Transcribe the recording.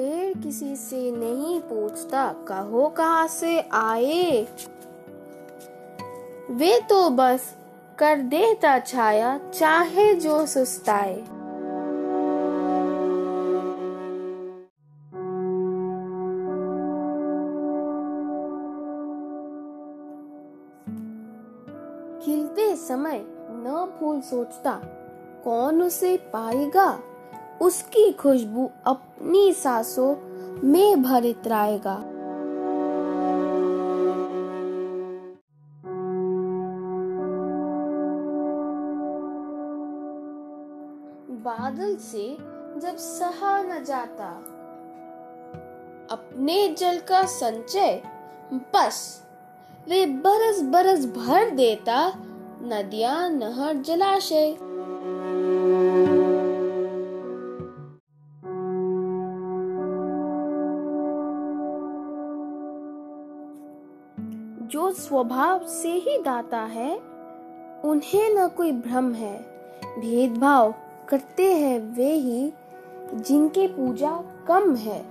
फिर किसी से नहीं पूछता, कहो कहाँ से आए? वे तो बस कर देता छाया, चाहे जो सुस्ताए। खिलते समय न फूल सोचता, कौन उसे पाएगा? उसकी खुशबू अपनी सांसों में भर इतराएगा। बादल से जब सहा न जाता, अपने जल का संचय बस वे बरस बरस भर देता, नदियाँ नहर जलाशय। जो स्वभाव से ही दाता है, उन्हें न कोई भ्रम है। भेदभाव करते हैं वे ही जिनके पूजा कम है।